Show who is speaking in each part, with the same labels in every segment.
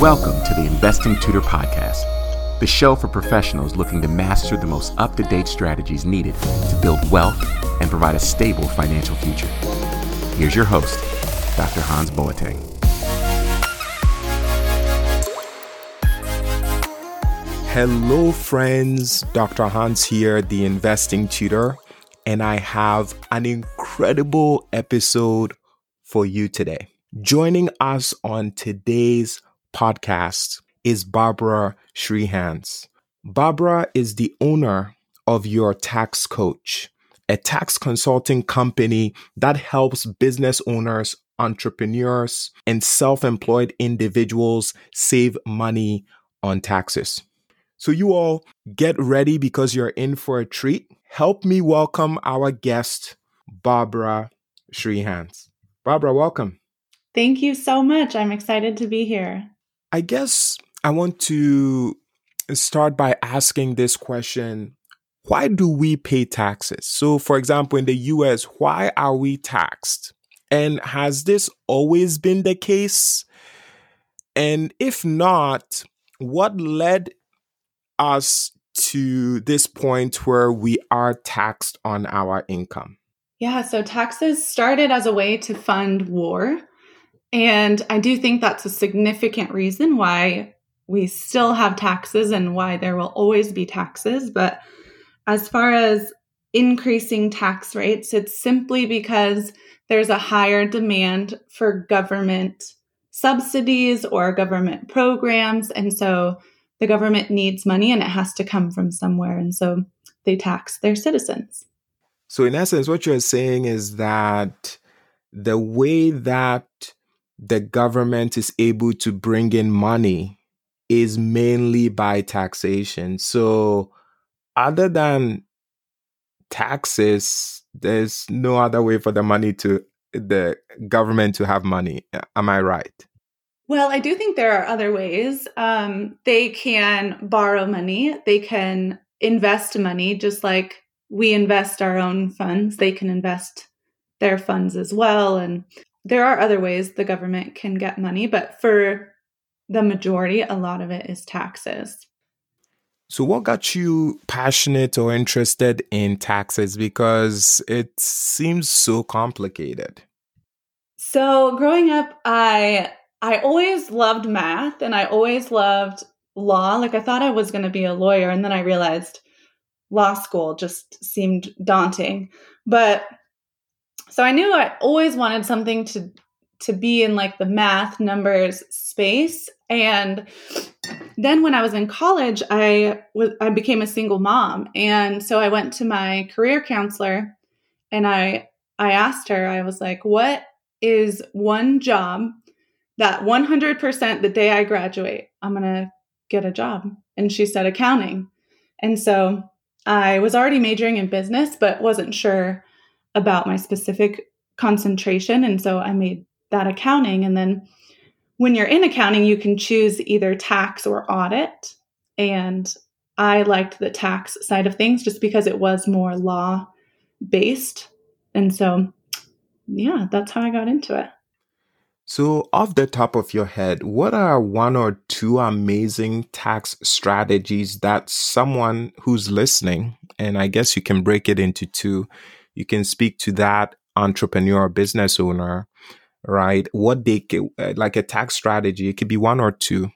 Speaker 1: Welcome to the Investing Tutor Podcast, the show for professionals looking to master the most up to date strategies needed to build wealth and provide a stable financial future. Here's your host, Dr. Hans Boateng.
Speaker 2: Hello, friends. Dr. Hans here, the Investing Tutor, and I have an incredible episode for you today. Joining us on today's podcast is Barbara Schreihans. Barbara is the owner of Your Tax Coach, a tax consulting company that helps business owners, entrepreneurs, and self employed individuals save money on taxes. So, you all get ready because you're in for a treat. Help me welcome our guest, Barbara Schreihans. Barbara, welcome.
Speaker 3: Thank you so much. I'm excited to be here.
Speaker 2: I guess I want to start by asking this question Why do we pay taxes? So, for example, in the US, why are we taxed? And has this always been the case? And if not, what led us to this point where we are taxed on our income?
Speaker 3: Yeah, so taxes started as a way to fund war. And I do think that's a significant reason why we still have taxes and why there will always be taxes. But as far as increasing tax rates, it's simply because there's a higher demand for government subsidies or government programs. And so the government needs money and it has to come from somewhere. And so they tax their citizens.
Speaker 2: So, in essence, what you're saying is that the way that the government is able to bring in money is mainly by taxation. So, other than taxes, there's no other way for the money to the government to have money. Am I right?
Speaker 3: Well, I do think there are other ways. Um, they can borrow money, they can invest money, just like we invest our own funds. They can invest their funds as well. And there are other ways the government can get money, but for the majority, a lot of it is taxes.
Speaker 2: So, what got you passionate or interested in taxes? Because it seems so complicated.
Speaker 3: So, growing up, I I always loved math and I always loved law. Like I thought I was going to be a lawyer, and then I realized law school just seemed daunting. But so I knew I always wanted something to to be in like the math numbers space. And then when I was in college I was I became a single mom. And so I went to my career counselor and I I asked her I was like what is one job that 100% the day I graduate I'm going to get a job? And she said accounting. And so I was already majoring in business but wasn't sure about my specific concentration. And so I made that accounting. And then when you're in accounting, you can choose either tax or audit. And I liked the tax side of things just because it was more law based. And so, yeah, that's how I got into it.
Speaker 2: So, off the top of your head, what are one or two amazing tax strategies that someone who's listening, and I guess you can break it into two, you can speak to that entrepreneur business owner right what they uh, like a tax strategy it could be one or two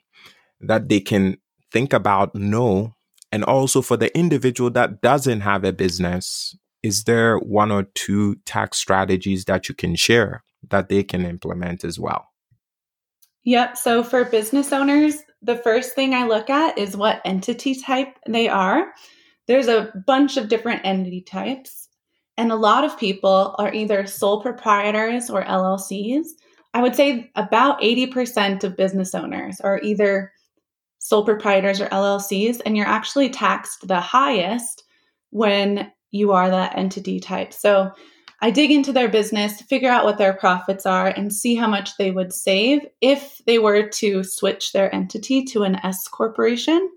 Speaker 2: that they can think about know and also for the individual that doesn't have a business is there one or two tax strategies that you can share that they can implement as well
Speaker 3: Yep. So for business owners, the first thing I look at is what entity type they are. There's a bunch of different entity types. And a lot of people are either sole proprietors or LLCs. I would say about 80% of business owners are either sole proprietors or LLCs, and you're actually taxed the highest when you are that entity type. So I dig into their business, figure out what their profits are, and see how much they would save if they were to switch their entity to an S corporation.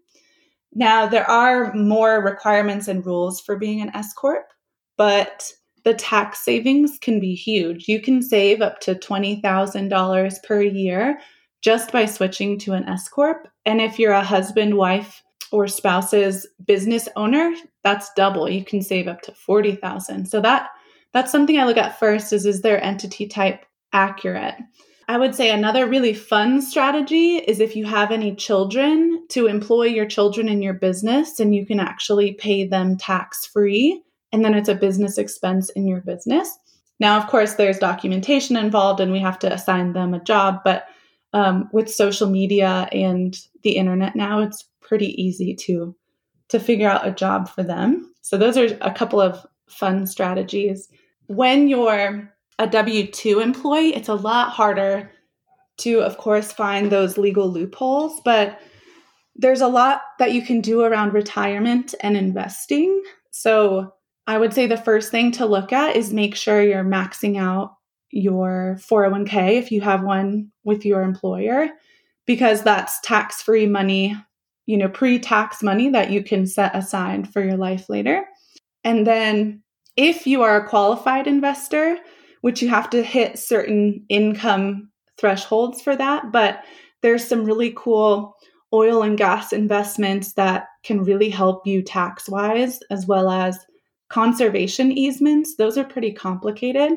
Speaker 3: Now, there are more requirements and rules for being an S corp but the tax savings can be huge. You can save up to $20,000 per year just by switching to an S corp. And if you're a husband, wife, or spouse's business owner, that's double. You can save up to 40,000. So that that's something I look at first is is their entity type accurate? I would say another really fun strategy is if you have any children to employ your children in your business and you can actually pay them tax free and then it's a business expense in your business. Now, of course, there's documentation involved and we have to assign them a job, but um, with social media and the internet now, it's pretty easy to to figure out a job for them. So those are a couple of fun strategies. When you're a W 2 employee, it's a lot harder to, of course, find those legal loopholes, but there's a lot that you can do around retirement and investing. So I would say the first thing to look at is make sure you're maxing out your 401k if you have one with your employer, because that's tax free money, you know, pre tax money that you can set aside for your life later. And then if you are a qualified investor, which you have to hit certain income thresholds for that. But there's some really cool oil and gas investments that can really help you tax wise, as well as conservation easements. Those are pretty complicated,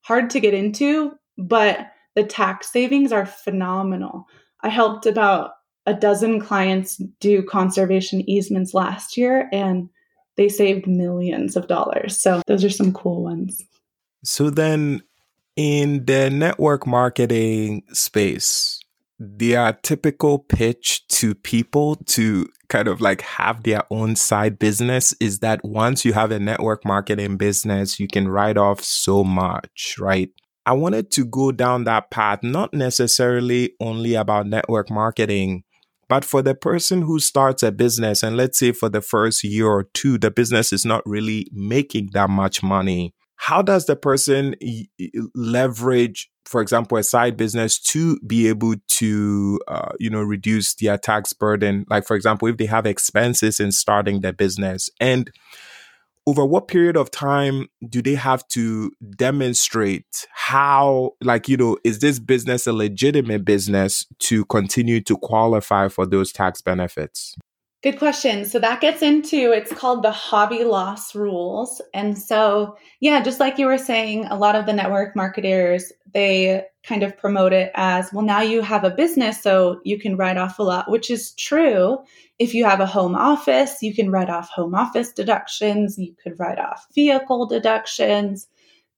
Speaker 3: hard to get into, but the tax savings are phenomenal. I helped about a dozen clients do conservation easements last year and they saved millions of dollars. So those are some cool ones.
Speaker 2: So then in the network marketing space, their uh, typical pitch to people to kind of like have their own side business is that once you have a network marketing business, you can write off so much, right? I wanted to go down that path, not necessarily only about network marketing, but for the person who starts a business, and let's say for the first year or two, the business is not really making that much money how does the person leverage for example a side business to be able to uh, you know reduce their tax burden? Like for example if they have expenses in starting their business and over what period of time do they have to demonstrate how like you know is this business a legitimate business to continue to qualify for those tax benefits
Speaker 3: Good question. So that gets into it's called the hobby loss rules. And so, yeah, just like you were saying, a lot of the network marketers, they kind of promote it as, well, now you have a business, so you can write off a lot, which is true. If you have a home office, you can write off home office deductions, you could write off vehicle deductions,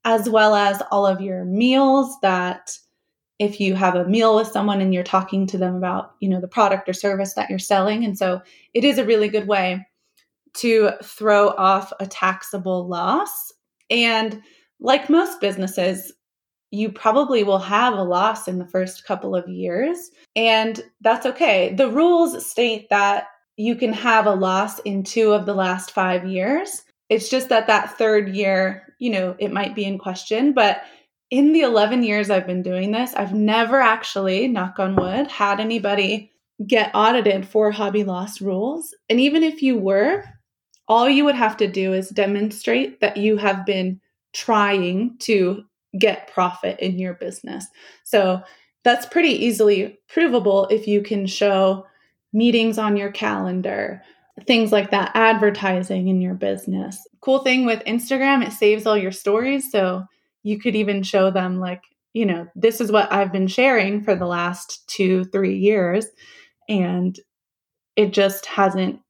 Speaker 3: as well as all of your meals that if you have a meal with someone and you're talking to them about you know the product or service that you're selling. And so it is a really good way to throw off a taxable loss. And like most businesses you probably will have a loss in the first couple of years. And that's okay. The rules state that you can have a loss in two of the last 5 years. It's just that that third year you know it might be in question. But in the 11 years I've been doing this, I've never actually, knock on wood, had anybody get audited for hobby loss rules. And even if you were, all you would have to do is demonstrate that you have been trying to get profit in your business. So that's pretty easily provable if you can show meetings on your calendar, things like that, advertising in your business. Cool thing with Instagram, it saves all your stories. So you could even show them like you know this is what i've been sharing for the last two three years and it just hasn't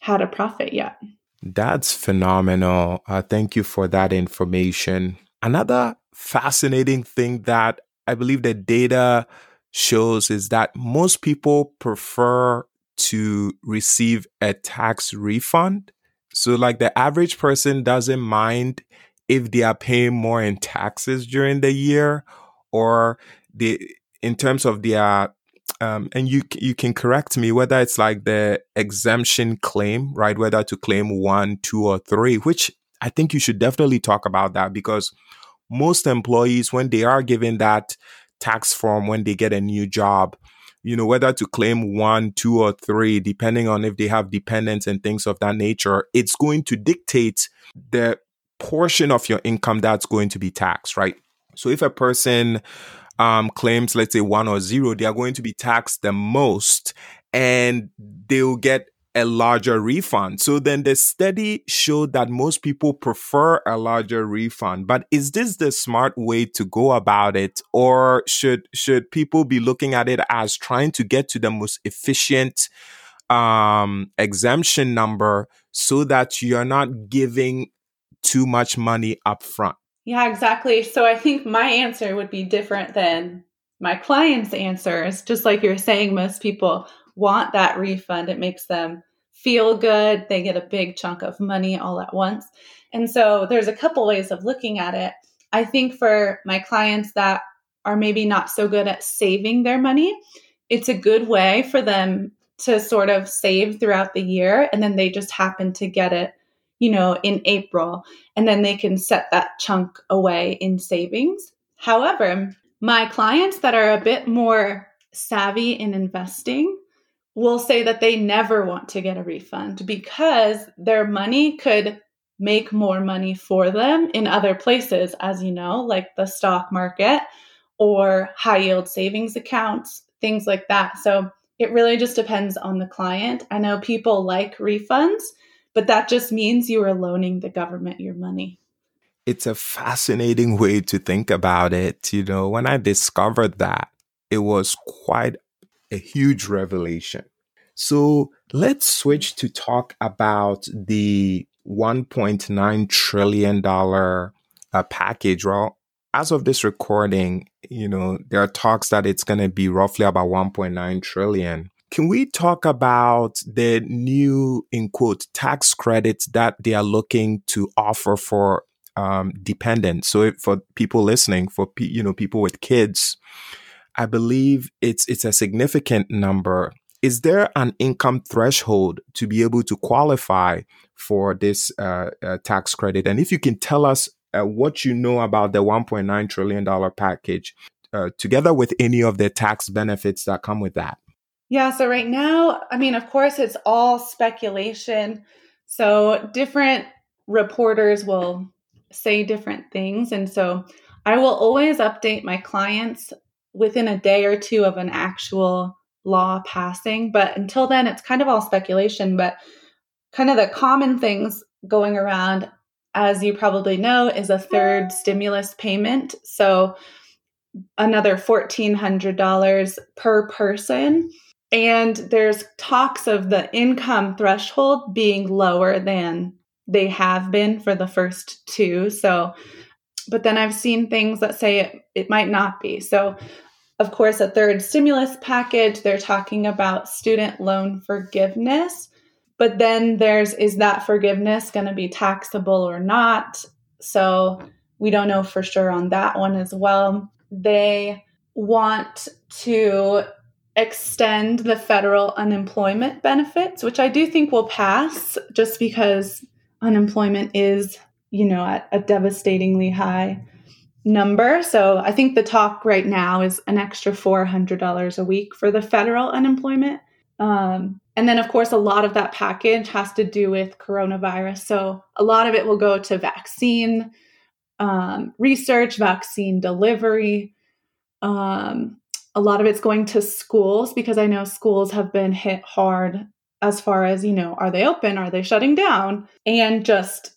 Speaker 3: had a profit yet.
Speaker 2: That's phenomenal. Uh, thank you for that information. Another fascinating thing that i believe the data shows is that most people prefer to receive a tax refund. So like the average person doesn't mind if they are paying more in taxes during the year or the in terms of their um, and you you can correct me whether it's like the exemption claim, right? Whether to claim one, two, or three, which I think you should definitely talk about that because most employees, when they are given that tax form when they get a new job, you know, whether to claim one, two, or three, depending on if they have dependents and things of that nature, it's going to dictate the portion of your income that's going to be taxed, right? So if a person um, claims, let's say one or zero, they are going to be taxed the most and they'll get a larger refund. So then the study showed that most people prefer a larger refund. But is this the smart way to go about it? Or should should people be looking at it as trying to get to the most efficient um, exemption number so that you're not giving too much money up front?
Speaker 3: Yeah, exactly. So I think my answer would be different than my client's answers. Just like you're saying, most people want that refund. It makes them feel good. They get a big chunk of money all at once. And so there's a couple ways of looking at it. I think for my clients that are maybe not so good at saving their money, it's a good way for them to sort of save throughout the year and then they just happen to get it, you know, in April and then they can set that chunk away in savings. However, my clients that are a bit more savvy in investing, will say that they never want to get a refund because their money could make more money for them in other places, as you know, like the stock market or high yield savings accounts, things like that. So it really just depends on the client. I know people like refunds, but that just means you are loaning the government your money.
Speaker 2: It's a fascinating way to think about it. You know, when I discovered that, it was quite a huge revelation. So let's switch to talk about the $1.9 trillion uh, package. Well, as of this recording, you know, there are talks that it's going to be roughly about 1.9 trillion. Can we talk about the new, in quote, tax credits that they are looking to offer for um, dependents? So, for people listening, for you know people with kids, I believe it's it's a significant number. Is there an income threshold to be able to qualify for this uh, uh, tax credit? And if you can tell us uh, what you know about the 1.9 trillion dollar package, uh, together with any of the tax benefits that come with that.
Speaker 3: Yeah. So right now, I mean, of course, it's all speculation. So different reporters will say different things, and so I will always update my clients within a day or two of an actual law passing. But until then, it's kind of all speculation. But kind of the common things going around, as you probably know, is a third stimulus payment. So another $1,400 per person. And there's talks of the income threshold being lower than they have been for the first two. So, but then I've seen things that say it, it might not be. So of course, a third stimulus package. They're talking about student loan forgiveness. But then there's is that forgiveness going to be taxable or not? So we don't know for sure on that one as well. They want to extend the federal unemployment benefits, which I do think will pass just because unemployment is, you know, at a devastatingly high number. So I think the talk right now is an extra $400 a week for the federal unemployment. Um, and then, of course, a lot of that package has to do with coronavirus. So a lot of it will go to vaccine um, research, vaccine delivery. Um, a lot of it's going to schools because I know schools have been hit hard as far as, you know, are they open? Are they shutting down? And just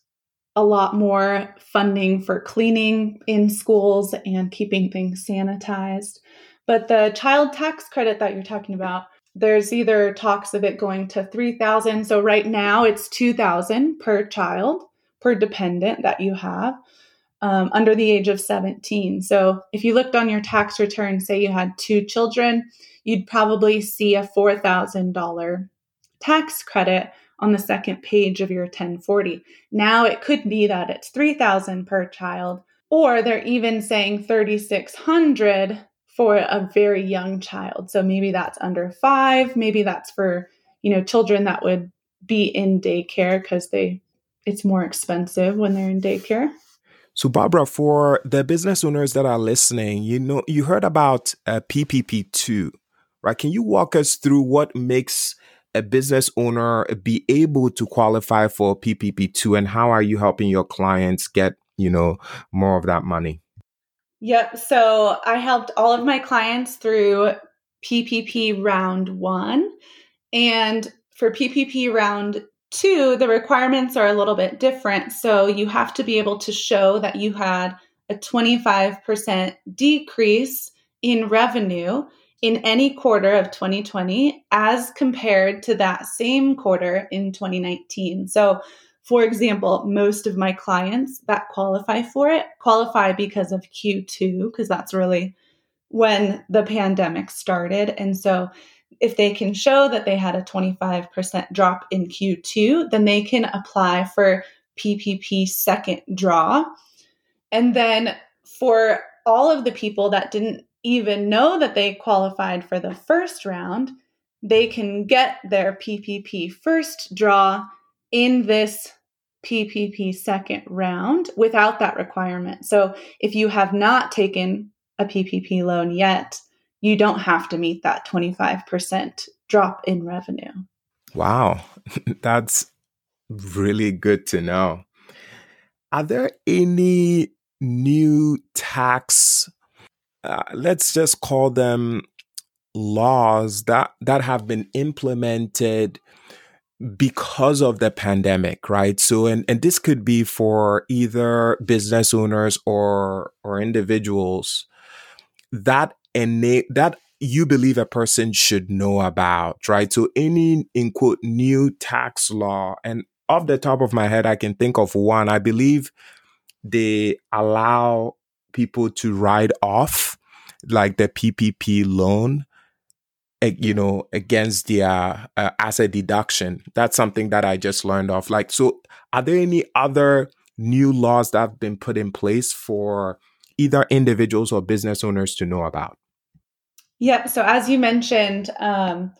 Speaker 3: a lot more funding for cleaning in schools and keeping things sanitized. But the child tax credit that you're talking about, there's either talks of it going to 3000 so right now it's 2000 per child per dependent that you have um, under the age of 17 so if you looked on your tax return say you had two children you'd probably see a $4000 tax credit on the second page of your 1040. Now it could be that it's 3000 per child or they're even saying 3600 for a very young child. So maybe that's under 5, maybe that's for, you know, children that would be in daycare cuz they it's more expensive when they're in daycare.
Speaker 2: So, Barbara, for the business owners that are listening, you know, you heard about uh, PPP two, right? Can you walk us through what makes a business owner be able to qualify for PPP2 and how are you helping your clients get, you know, more of that money?
Speaker 3: Yep. So I helped all of my clients through PPP round one. And for PPP round two, the requirements are a little bit different. So you have to be able to show that you had a 25% decrease in revenue in any quarter of 2020 as compared to that same quarter in 2019. So, for example, most of my clients that qualify for it qualify because of Q2, because that's really when the pandemic started. And so, if they can show that they had a 25% drop in Q2, then they can apply for PPP second draw. And then for all of the people that didn't even know that they qualified for the first round, they can get their PPP first draw in this PPP second round without that requirement. So if you have not taken a PPP loan yet, you don't have to meet that 25% drop in revenue.
Speaker 2: Wow, that's really good to know. Are there any new tax uh, let's just call them laws that that have been implemented because of the pandemic right so and and this could be for either business owners or or individuals that ena- that you believe a person should know about right? So any in quote new tax law and off the top of my head i can think of one. I believe they allow people to write off like the PPP loan eh, you know against their uh, asset deduction. That's something that i just learned of like so are there any other new laws that have been put in place for either individuals or business owners to know about
Speaker 3: yep so as you mentioned um,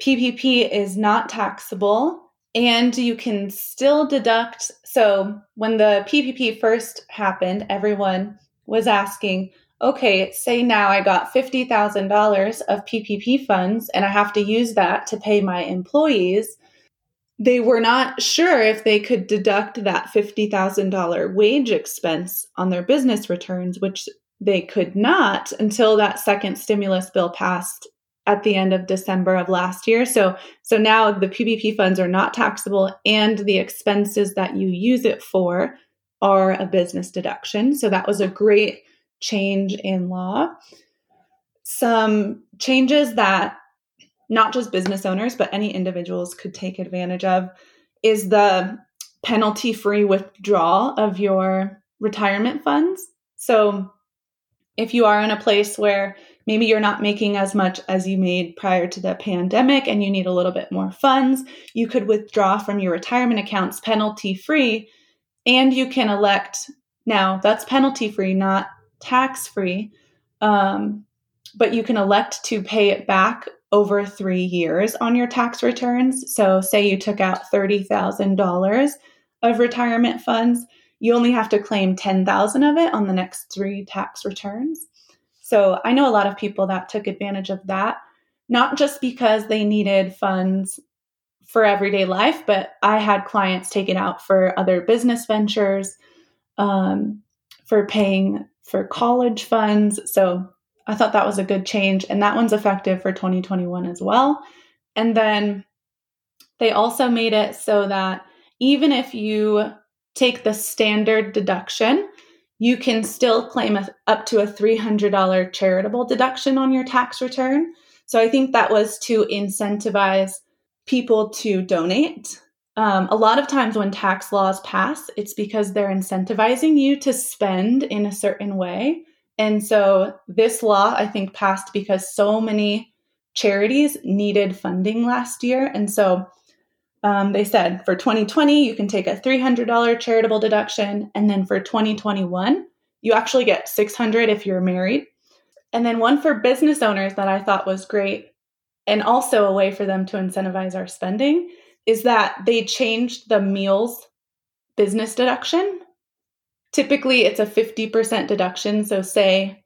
Speaker 3: ppp is not taxable and you can still deduct so when the ppp first happened everyone was asking okay, say now I got $50,000 of PPP funds and I have to use that to pay my employees. They were not sure if they could deduct that $50,000 wage expense on their business returns, which they could not until that second stimulus bill passed at the end of December of last year. So so now the PPP funds are not taxable and the expenses that you use it for are a business deduction. So that was a great change in law. Some changes that not just business owners, but any individuals could take advantage of is the penalty free withdrawal of your retirement funds. So, if you are in a place where maybe you're not making as much as you made prior to the pandemic and you need a little bit more funds, you could withdraw from your retirement accounts penalty free and you can elect now that's penalty free, not tax free, um, but you can elect to pay it back over three years on your tax returns. So, say you took out $30,000 of retirement funds, you only have to claim 10,000 of it on the next three tax returns. So, I know a lot of people that took advantage of that, not just because they needed funds for everyday life, but I had clients take it out for other business ventures, um, for paying for college funds. So I thought that was a good change. And that one's effective for 2021 as well. And then they also made it so that even if you take the standard deduction, you can still claim a, up to a $300 charitable deduction on your tax return. So I think that was to incentivize people to donate um, a lot of times when tax laws pass, it's because they're incentivizing you to spend in a certain way. And so this law, I think, passed because so many charities needed funding last year. And so um, they said for 2020, you can take a $300 charitable deduction. And then for 2021, you actually get 600 if you're married. And then one for business owners that I thought was great and also a way for them to incentivize our spending is that they changed the meals business deduction. Typically, it's a 50% deduction. So, say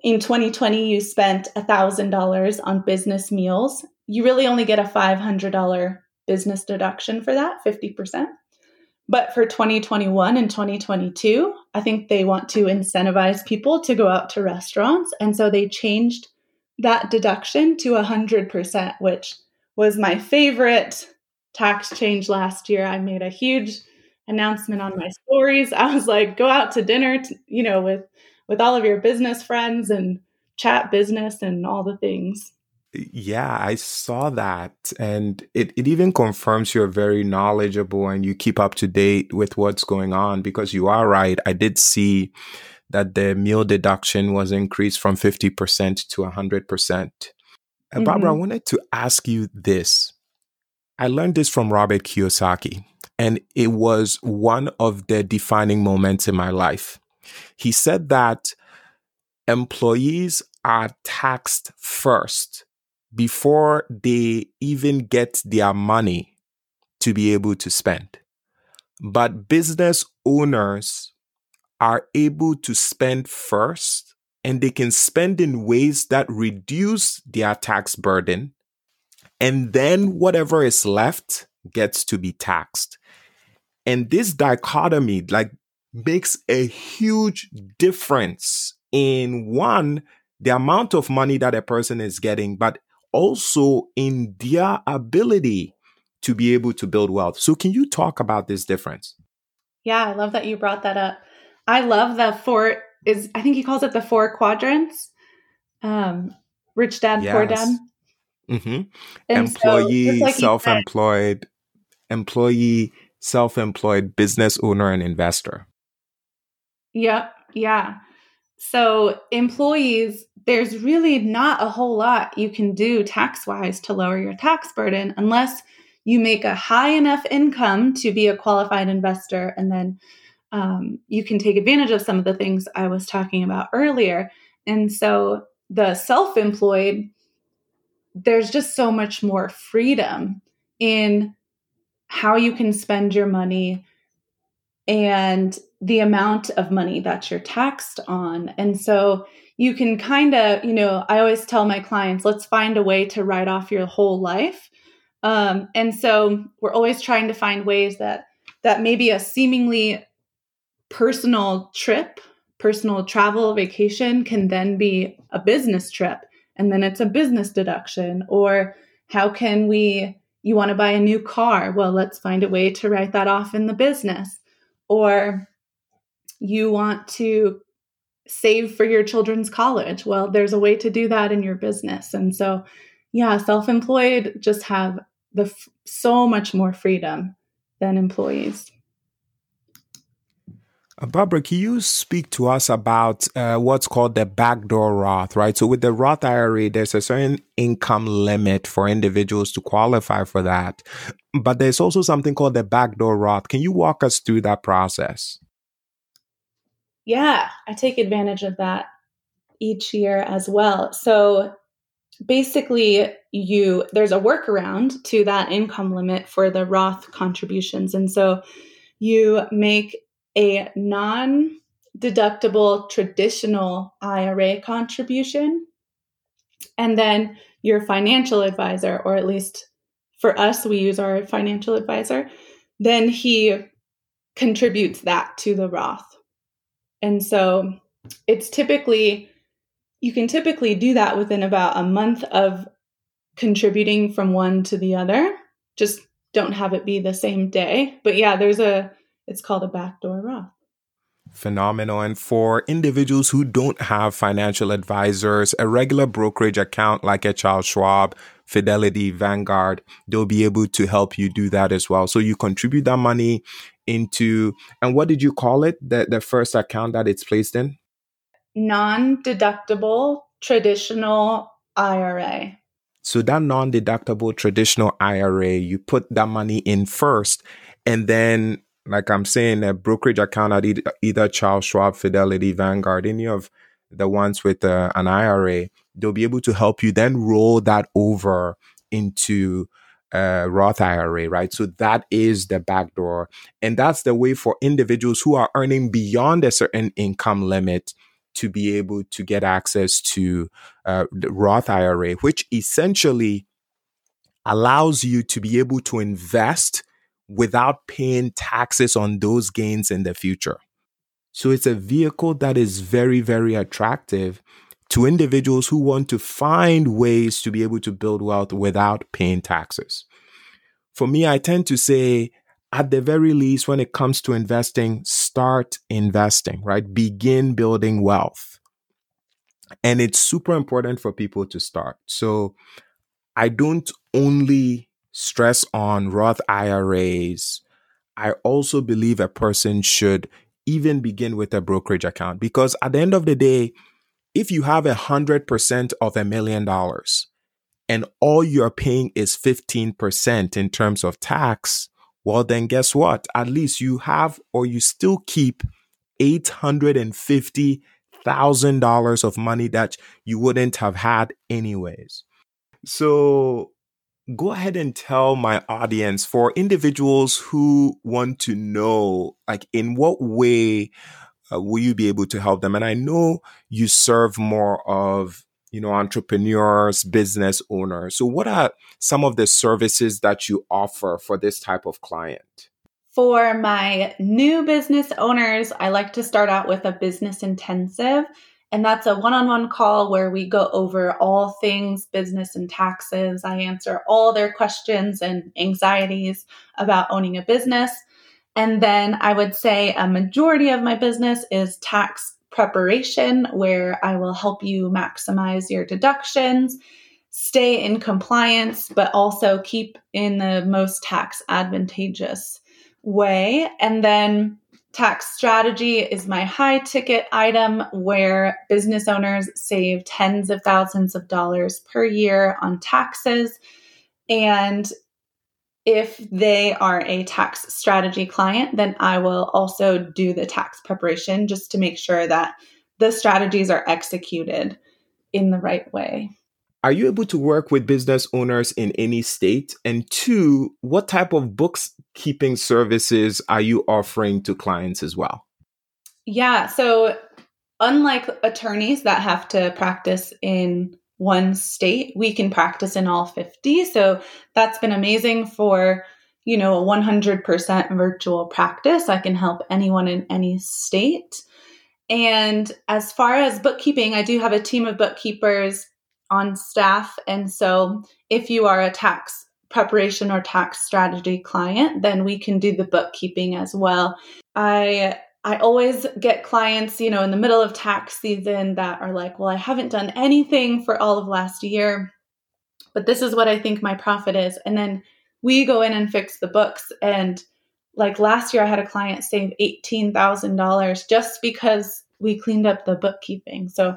Speaker 3: in 2020, you spent $1,000 on business meals, you really only get a $500 business deduction for that, 50%. But for 2021 and 2022, I think they want to incentivize people to go out to restaurants. And so they changed that deduction to 100%, which was my favorite tax change last year. I made a huge announcement on my stories. I was like, go out to dinner, you know, with with all of your business friends and chat business and all the things.
Speaker 2: Yeah, I saw that. And it, it even confirms you're very knowledgeable and you keep up to date with what's going on because you are right. I did see that the meal deduction was increased from 50% to 100%. Uh, Barbara, mm-hmm. I wanted to ask you this. I learned this from Robert Kiyosaki, and it was one of the defining moments in my life. He said that employees are taxed first before they even get their money to be able to spend. But business owners are able to spend first and they can spend in ways that reduce their tax burden. And then whatever is left gets to be taxed. And this dichotomy, like, makes a huge difference in one, the amount of money that a person is getting, but also in their ability to be able to build wealth. So, can you talk about this difference?
Speaker 3: Yeah, I love that you brought that up. I love the four is I think he calls it the four quadrants. Um, rich dad, yes. poor dad.
Speaker 2: Mm-hmm. Employee, so, like self-employed, employee, self-employed, business owner, and investor.
Speaker 3: Yep. Yeah. So employees, there's really not a whole lot you can do tax wise to lower your tax burden unless you make a high enough income to be a qualified investor and then um, you can take advantage of some of the things I was talking about earlier. And so the self employed, there's just so much more freedom in how you can spend your money and the amount of money that you're taxed on. And so you can kind of, you know, I always tell my clients, let's find a way to write off your whole life. Um, and so we're always trying to find ways that that maybe a seemingly personal trip, personal travel, vacation can then be a business trip. And then it's a business deduction. Or how can we, you want to buy a new car? Well, let's find a way to write that off in the business. Or you want to save for your children's college. Well, there's a way to do that in your business. And so, yeah, self employed just have the so much more freedom than employees.
Speaker 2: Uh, Barbara, can you speak to us about uh, what's called the backdoor Roth, right? So with the Roth IRA, there's a certain income limit for individuals to qualify for that. But there's also something called the backdoor Roth. Can you walk us through that process?
Speaker 3: Yeah, I take advantage of that each year as well. So basically you there's a workaround to that income limit for the Roth contributions. And so you make a non deductible traditional IRA contribution. And then your financial advisor, or at least for us, we use our financial advisor, then he contributes that to the Roth. And so it's typically, you can typically do that within about a month of contributing from one to the other. Just don't have it be the same day. But yeah, there's a it's called a backdoor Roth.
Speaker 2: phenomenon for individuals who don't have financial advisors, a regular brokerage account like a Charles Schwab, Fidelity, Vanguard, they'll be able to help you do that as well. So you contribute that money into, and what did you call it? The, the first account that it's placed in?
Speaker 3: Non deductible traditional IRA.
Speaker 2: So that non deductible traditional IRA, you put that money in first, and then like I'm saying, a brokerage account at either Charles Schwab, Fidelity, Vanguard, any of the ones with uh, an IRA, they'll be able to help you then roll that over into a Roth IRA, right? So that is the backdoor. And that's the way for individuals who are earning beyond a certain income limit to be able to get access to uh, the Roth IRA, which essentially allows you to be able to invest without paying taxes on those gains in the future. So it's a vehicle that is very, very attractive to individuals who want to find ways to be able to build wealth without paying taxes. For me, I tend to say, at the very least, when it comes to investing, start investing, right? Begin building wealth. And it's super important for people to start. So I don't only stress on Roth IRAs. I also believe a person should even begin with a brokerage account because at the end of the day, if you have a hundred percent of a million dollars and all you're paying is 15% in terms of tax, well, then guess what? At least you have or you still keep $850,000 of money that you wouldn't have had anyways. So go ahead and tell my audience for individuals who want to know like in what way uh, will you be able to help them and i know you serve more of you know entrepreneurs business owners so what are some of the services that you offer for this type of client
Speaker 3: for my new business owners i like to start out with a business intensive and that's a one on one call where we go over all things business and taxes. I answer all their questions and anxieties about owning a business. And then I would say a majority of my business is tax preparation, where I will help you maximize your deductions, stay in compliance, but also keep in the most tax advantageous way. And then Tax strategy is my high ticket item where business owners save tens of thousands of dollars per year on taxes. And if they are a tax strategy client, then I will also do the tax preparation just to make sure that the strategies are executed in the right way.
Speaker 2: Are you able to work with business owners in any state? And two, what type of bookkeeping services are you offering to clients as well?
Speaker 3: Yeah. So, unlike attorneys that have to practice in one state, we can practice in all 50. So, that's been amazing for you know, a 100% virtual practice. I can help anyone in any state. And as far as bookkeeping, I do have a team of bookkeepers on staff. And so if you are a tax preparation or tax strategy client, then we can do the bookkeeping as well. I I always get clients, you know, in the middle of tax season that are like, "Well, I haven't done anything for all of last year, but this is what I think my profit is." And then we go in and fix the books and like last year I had a client save $18,000 just because we cleaned up the bookkeeping. So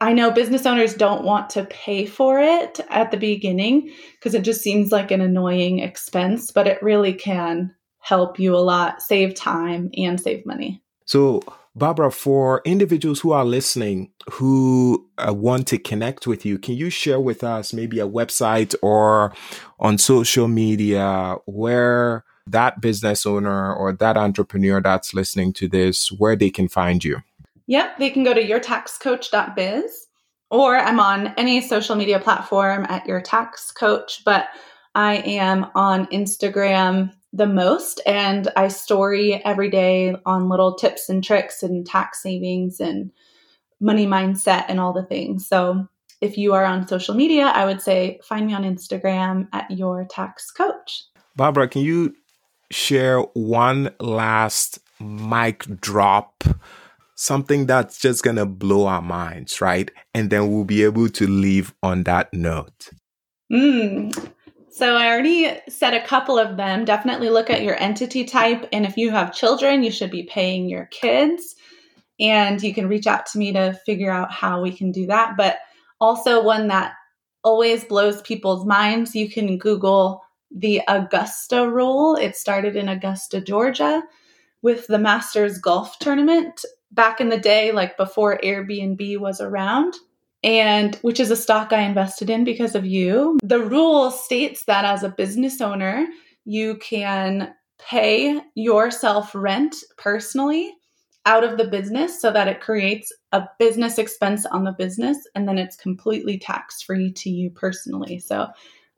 Speaker 3: I know business owners don't want to pay for it at the beginning because it just seems like an annoying expense, but it really can help you a lot, save time and save money.
Speaker 2: So, Barbara, for individuals who are listening who uh, want to connect with you, can you share with us maybe a website or on social media where that business owner or that entrepreneur that's listening to this, where they can find you?
Speaker 3: Yep, they can go to yourtaxcoach.biz or I'm on any social media platform at your tax coach, but I am on Instagram the most and I story every day on little tips and tricks and tax savings and money mindset and all the things. So if you are on social media, I would say find me on Instagram at your tax coach.
Speaker 2: Barbara, can you share one last mic drop something that's just going to blow our minds, right? And then we'll be able to leave on that note.
Speaker 3: Mm. So I already said a couple of them. Definitely look at your entity type. And if you have children, you should be paying your kids. And you can reach out to me to figure out how we can do that. But also, one that always blows people's minds, you can Google the Augusta rule. It started in Augusta, Georgia with the Masters Golf Tournament back in the day, like before Airbnb was around, and which is a stock I invested in because of you. The rule states that as a business owner, you can pay yourself rent personally out of the business so that it creates a business expense on the business and then it's completely tax free to you personally. So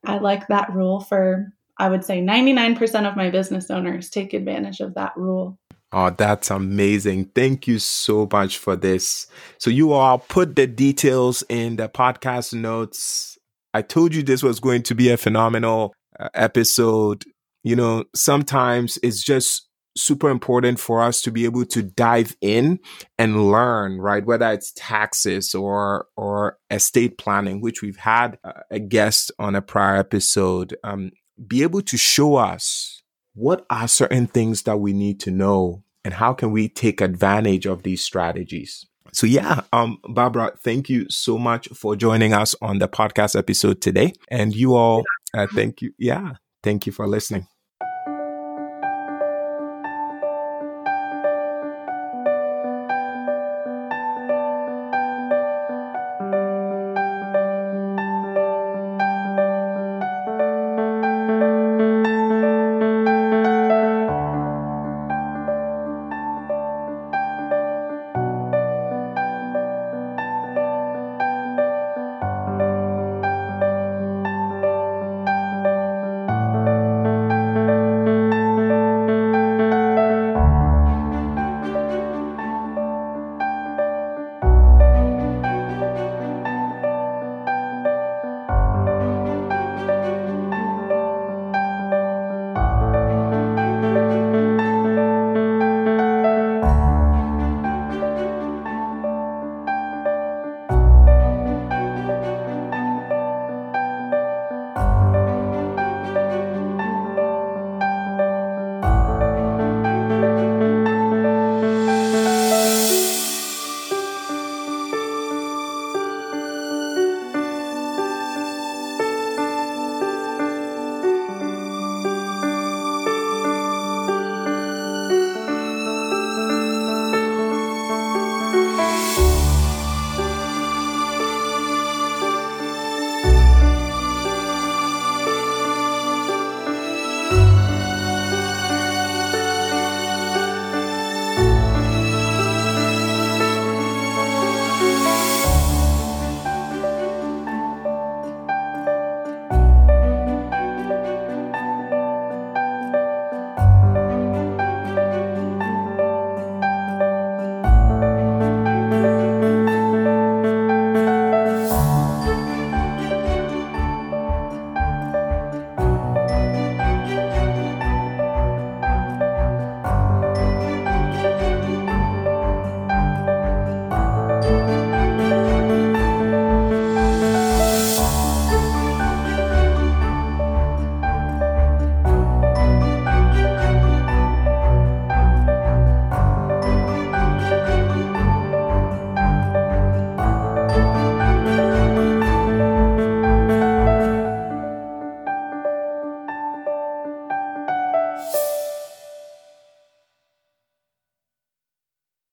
Speaker 3: I like that rule for I would say 99% of my business owners take advantage of that rule.
Speaker 2: Oh, that's amazing. Thank you so much for this. So, you all put the details in the podcast notes. I told you this was going to be a phenomenal uh, episode. You know, sometimes it's just super important for us to be able to dive in and learn right whether it's taxes or or estate planning which we've had a guest on a prior episode um, be able to show us what are certain things that we need to know and how can we take advantage of these strategies? So yeah um barbara thank you so much for joining us on the podcast episode today. And you all uh, thank you yeah thank you for listening